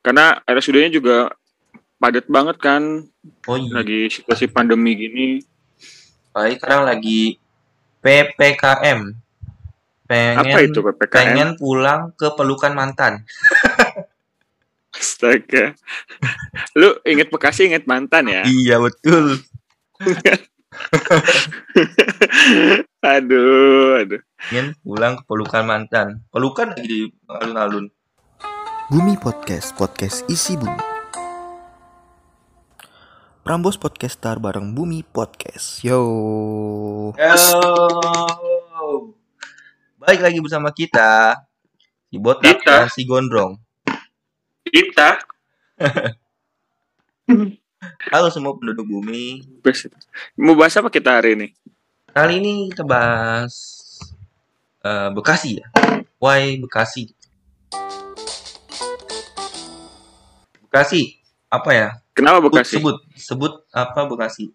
Karena RSUD-nya juga padat banget kan Oh iya. lagi situasi pandemi gini. Baik, sekarang lagi PPKM. Pengen Apa itu PPKM? pengen pulang ke pelukan mantan. Astaga. Lu inget Bekasi inget mantan ya? Iya, betul. aduh, aduh. Pengen pulang ke pelukan mantan. Pelukan lagi di alun-alun. Bumi Podcast, podcast isi bumi. Prambos Podcastar bareng Bumi Podcast. Yo. Halo. Baik lagi bersama kita. Si botak Kita. dan si gondrong. Kita Halo semua penduduk bumi. mau bahas apa kita hari ini? Kali ini kita bahas eh, Bekasi ya. Why Bekasi? Bekasi apa ya? Kenapa Bekasi? sebut sebut apa Bekasi?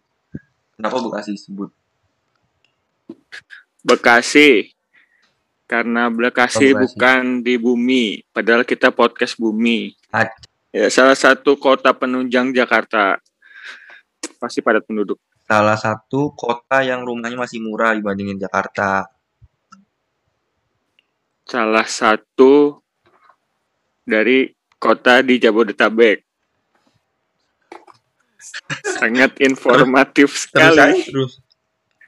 Kenapa Bekasi sebut? Bekasi. Karena Bekasi Oh, Bekasi. bukan di bumi, padahal kita podcast bumi. Ad- Ya, salah satu kota penunjang Jakarta. Pasti padat penduduk. Salah satu kota yang rumahnya masih murah dibandingin Jakarta. Salah satu dari kota di Jabodetabek. Sangat informatif Terus sekali. terus.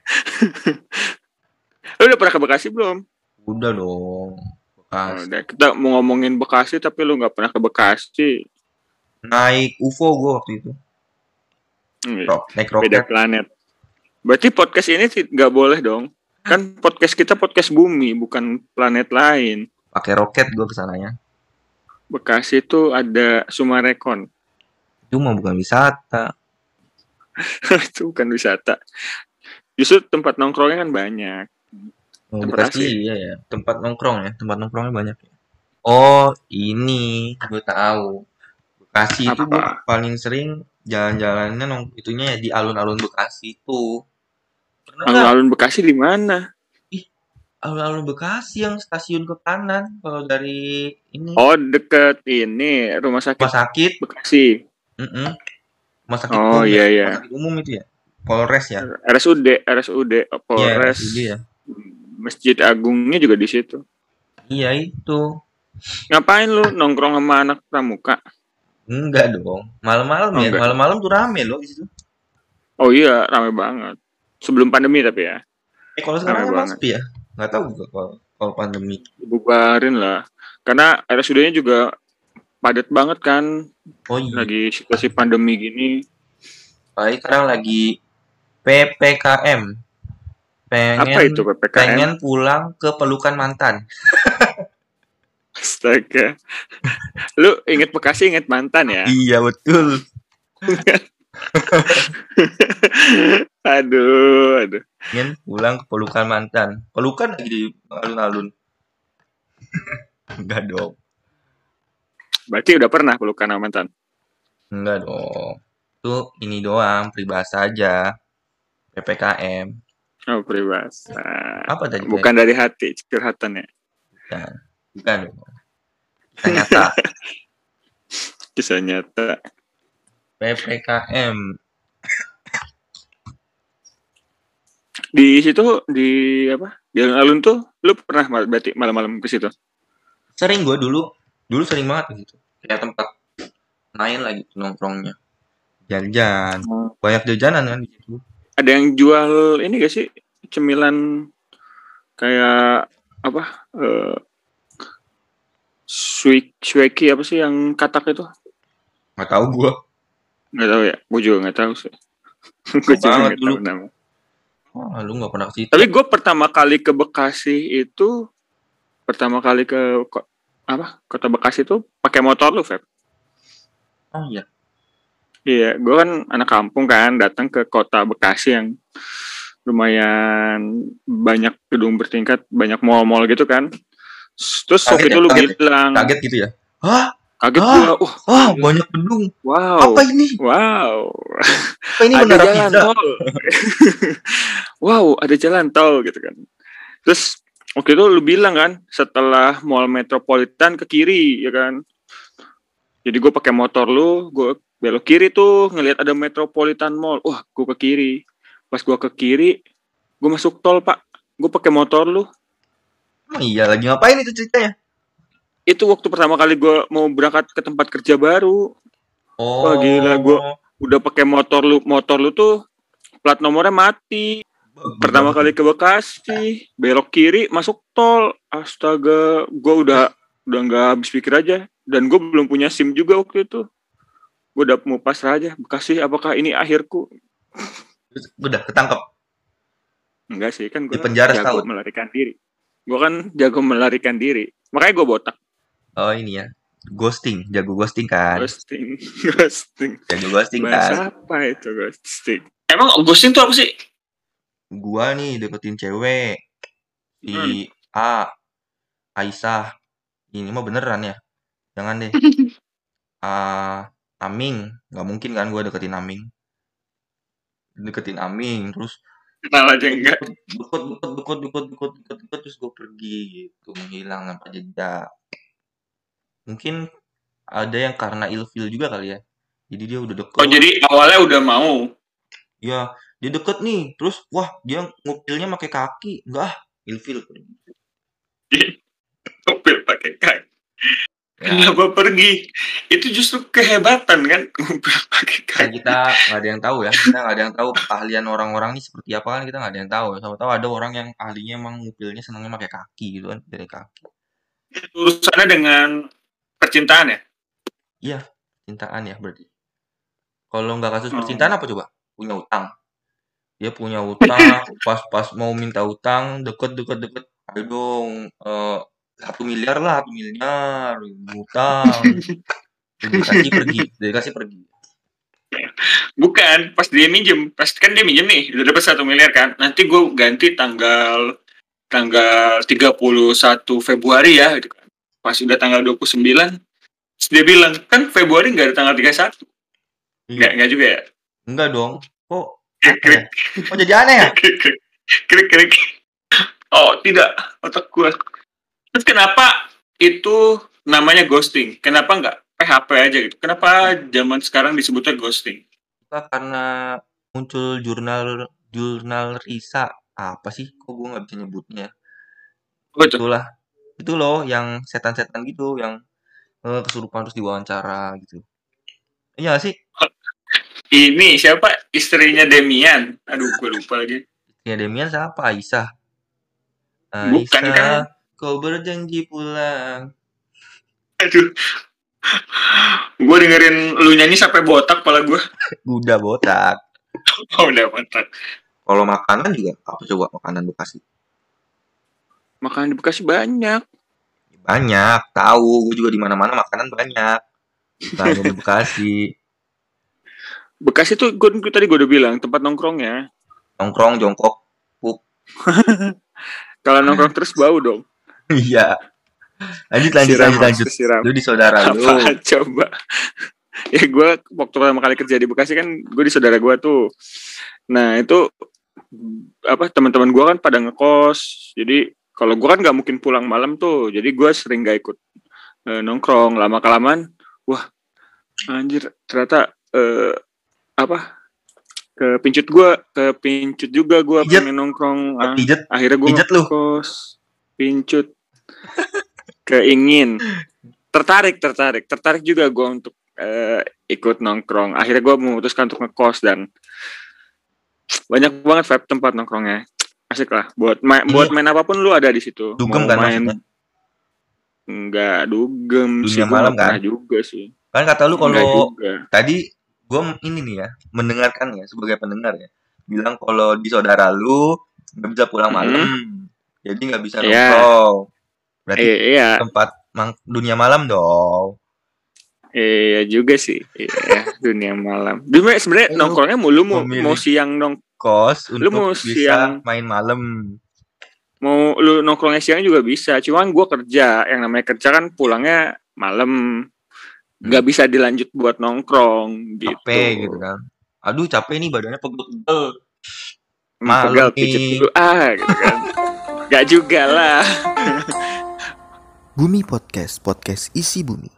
Lu udah pernah ke Bekasi belum? Udah dong. Bekasi. udah. Kita mau ngomongin Bekasi tapi lu nggak pernah ke Bekasi. Naik UFO gue waktu itu. Hmm, Ro- naik Beda roket. planet. Berarti podcast ini nggak boleh dong? Kan podcast kita podcast bumi, bukan planet lain. Pakai roket gue ke sananya. Bekasi itu ada Sumarekon. Itu mah bukan wisata. itu bukan wisata. Justru tempat nongkrongnya kan banyak. Oh, Tempat Bekasi asli. iya ya, tempat nongkrong ya, tempat nongkrongnya banyak ya. Oh, ini gue tahu. Bekasi itu Apa? gue paling sering jalan-jalannya nong itunya ya di alun-alun Bekasi itu. Alun-alun Bekasi di mana? Alun-alun Bekasi yang stasiun ke kanan kalau dari ini Oh, deket ini rumah sakit rumah sakit. Bekasi. Mm-mm. Rumah sakit Oh, umum iya, ya, iya. rumah sakit umum itu ya. Polres ya. RSUD, RSUD, Iya, Polres, RSUD ya. Masjid Agungnya juga di situ. Iya itu. Ngapain lu nongkrong sama anak pramuka? Enggak dong. Malam-malam Oh, ya. Malam-malam tuh rame loh di situ. Oh iya, rame banget. Sebelum pandemi tapi ya. Eh kalau sekarang Rame emang banget. sepi ya? Nggak tahu juga kalau, kalau pandemi. Bubarin lah. Karena RSUD-nya juga padat banget kan. Oh iya. Lagi situasi pandemi gini. Baik, sekarang lagi PPKM. Pengen Apa itu PPKM? pengen pulang ke pelukan mantan. Astaga. Lu inget Bekasi, inget mantan ya? Iya, betul. aduh, aduh. Pengen pulang ke pelukan mantan. Pelukan lagi di alun-alun. Enggak dong. Berarti udah pernah pelukan sama mantan? Enggak dong. Itu ini doang, peribahasa aja. PPKM. Oh, peribahasa. Apa tadi? Bukan dari hati, curhatan ya. Bukan. Bukan dong. Kita nyata. Kisah nyata. PPKM. Di situ, di apa? Di alun-alun tuh, lu pernah mal- berarti malam-malam ke situ? Sering gue dulu. Dulu sering banget ke situ. Kayak tempat main lagi nongkrongnya. Jajan. Banyak jajanan kan di situ. Ada yang jual ini gak sih? Cemilan kayak apa? Eh Swik, Sweki apa sih yang katak itu? Nggak tahu gue. Nggak tahu ya, gue juga nggak tahu sih. gue juga nggak tahu dulu. nama. Oh, lu nggak pernah ke situ. Tapi gue pertama kali ke Bekasi itu, pertama kali ke ko- apa? Kota Bekasi itu pakai motor lu, Feb. Oh iya. Iya, gue kan anak kampung kan, datang ke kota Bekasi yang lumayan banyak gedung bertingkat, banyak mall-mall gitu kan. Terus waktu itu ya? lu Kaget- bilang, Kaget gitu ya. Hah? Kaget Ah. gua, wah, Wah, banyak gedung. wow, Apa ini? wow, Apa ini ada jalan pizza? tol. wow, ada jalan tol gitu kan. Terus waktu itu lu bilang kan, setelah mall metropolitan ke kiri, ya kan. Jadi gue pakai motor lu, gue belok kiri tuh ngelihat ada Metropolitan Mall. Wah, gue ke kiri. Pas gue ke kiri, gue masuk tol pak. Gue pakai motor lu. Emang iya lagi ngapain itu ceritanya? Itu waktu pertama kali gue mau berangkat ke tempat kerja baru. Oh. Wah, gila, gua- Udah pakai motor lu, motor lu tuh plat nomornya mati. Pertama kali ke Bekasi, belok kiri masuk tol. Astaga, gue udah udah nggak habis pikir aja. Dan gue belum punya SIM juga waktu itu. Gue udah mau pasrah aja. Bekasi, apakah ini akhirku? udah ketangkep. Enggak sih, kan gue jago setahun. melarikan diri. Gue kan jago melarikan diri. Makanya gue botak. Oh ini ya. Ghosting, jago ghosting kan. Ghosting, ghosting. Jago ghosting kan. Bahasa apa itu ghosting? Emang ghosting tuh apa sih? Gua nih deketin cewek. Si Hmm. A. Aisyah. Ini mah beneran ya. Jangan deh. Ah, Aming. Nggak mungkin kan gua deketin Aming. Deketin Aming. Terus Kenal aja enggak? deket, deket, deket, deket, deket, deket. Terus gue pergi gitu. Menghilang tanpa jejak. Mungkin ada yang karena ilfil juga kali ya. Jadi dia udah deket. Oh jadi awalnya udah mau. Ya, dia deket nih. Terus, wah, dia ngupilnya pakai kaki. Enggak, ah, ilfil. Mobil pakai kaki. Ya, Kenapa pergi? Itu justru kehebatan kan mobil pakai kan kaki. kita nggak ada yang tahu ya. Kita nggak ada yang tahu keahlian orang-orang ini seperti apa kan kita nggak ada yang tahu. Siapa tahu ada orang yang ahlinya emang ngupilnya senangnya pakai kaki gitu kan, dari kaki. Urusannya dengan percintaan ya? Cintaan ya berarti. Kalau nggak kasus Oh. percintaan apa coba? Punya utang. Dia punya utang, pas-pas mau minta utang, deket, deket, deket. Ayo dong, eh, satu miliar lah, satu miliar, utang. Dikasih pergi, dikasih pergi. Bukan, pas dia minjem, pas kan dia minjem nih, udah dapat satu miliar kan. Nanti gue ganti tanggal tanggal 31 Februari ya, gitu. Pas udah tanggal 29, terus dia bilang, kan Februari nggak ada tanggal 31. Nggak, Iya. nggak juga ya? Enggak dong. Kok Krik, krik, Kok jadi aneh ya? krik, krik, krik, krik. Oh, tidak, otak gue. Terus kenapa itu namanya ghosting? Kenapa nggak PHP aja gitu? Kenapa zaman sekarang disebutnya ghosting? Karena muncul jurnal jurnal Risa apa sih? Kok gue nggak bisa nyebutnya? Itu. Itulah. Itu loh yang setan-setan gitu yang eh, kesurupan terus diwawancara gitu. Iya sih? Ini siapa istrinya Demian? Aduh, gue lupa lagi. Ya Demian siapa? Aisyah. Bukan, Aisyah, kan? kau berjanji pulang. Aduh. gue dengerin lu nyanyi sampai botak pala gue. Udah botak. Oh, udah botak. Kalau makanan juga apa coba makanan Bekasi? Makanan di Bekasi banyak. Banyak, tahu. Gue juga di mana-mana makanan banyak. Nah, di Bekasi. Bekasi tuh gue tadi gue udah bilang tempat nongkrongnya. Nongkrong, jongkok. Kalau nongkrong terus bau dong. Iya. Lanjut, lanjut, Siram, lanjut, lanjut. siram. Lu di saudara lu. Apa coba? ya gue waktu pertama kali kerja di Bekasi kan gue di saudara gue tuh. Nah itu apa teman-teman gue kan pada ngekos. Jadi kalau gue kan nggak mungkin pulang malam tuh. Jadi gue sering gak ikut eh, nongkrong. Lama kelamaan, wah anjir ternyata eh, apa ke pincut gue ke pincut juga gue pengen nongkrong. Ah, Pijet, akhirnya gue pijet lu. kos pincut keingin tertarik tertarik tertarik juga gue untuk eh, ikut nongkrong akhirnya gue memutuskan untuk ngekos dan banyak banget vibe tempat nongkrongnya asik lah. Buat main Ini- buat main apa pun lu ada di situ. Dugem Mau kan main maksudnya? enggak dugem Dunia sih. Malam nggak kan? juga sih. Kan kata lu kalau tadi gue ini nih ya mendengarkan ya sebagai pendengar ya. Bilang kalau di saudara lu nggak bisa pulang malam jadi nggak bisa Iya. nongkrong. Berarti Eh, iya. tempat mang- dunia malam dong. Iya juga sih. Iya dunia malam. Dulu sebenarnya nongkrongnya mau lu mau, mau siang nong kos Lu untuk mau bisa siang- main malam. Mau lu nongkrongnya siang juga bisa cuman gue kerja. Yang namanya kerja kan pulangnya malam. Nggak bisa dilanjut buat nongkrong gitu capek gitu. kan. Aduh capek nih badannya pegel-pegel. Hmm, Malam pijit dulu. Ah gitu kan. Nggak juga lah. Bumi Podcast, podcast isi bumi.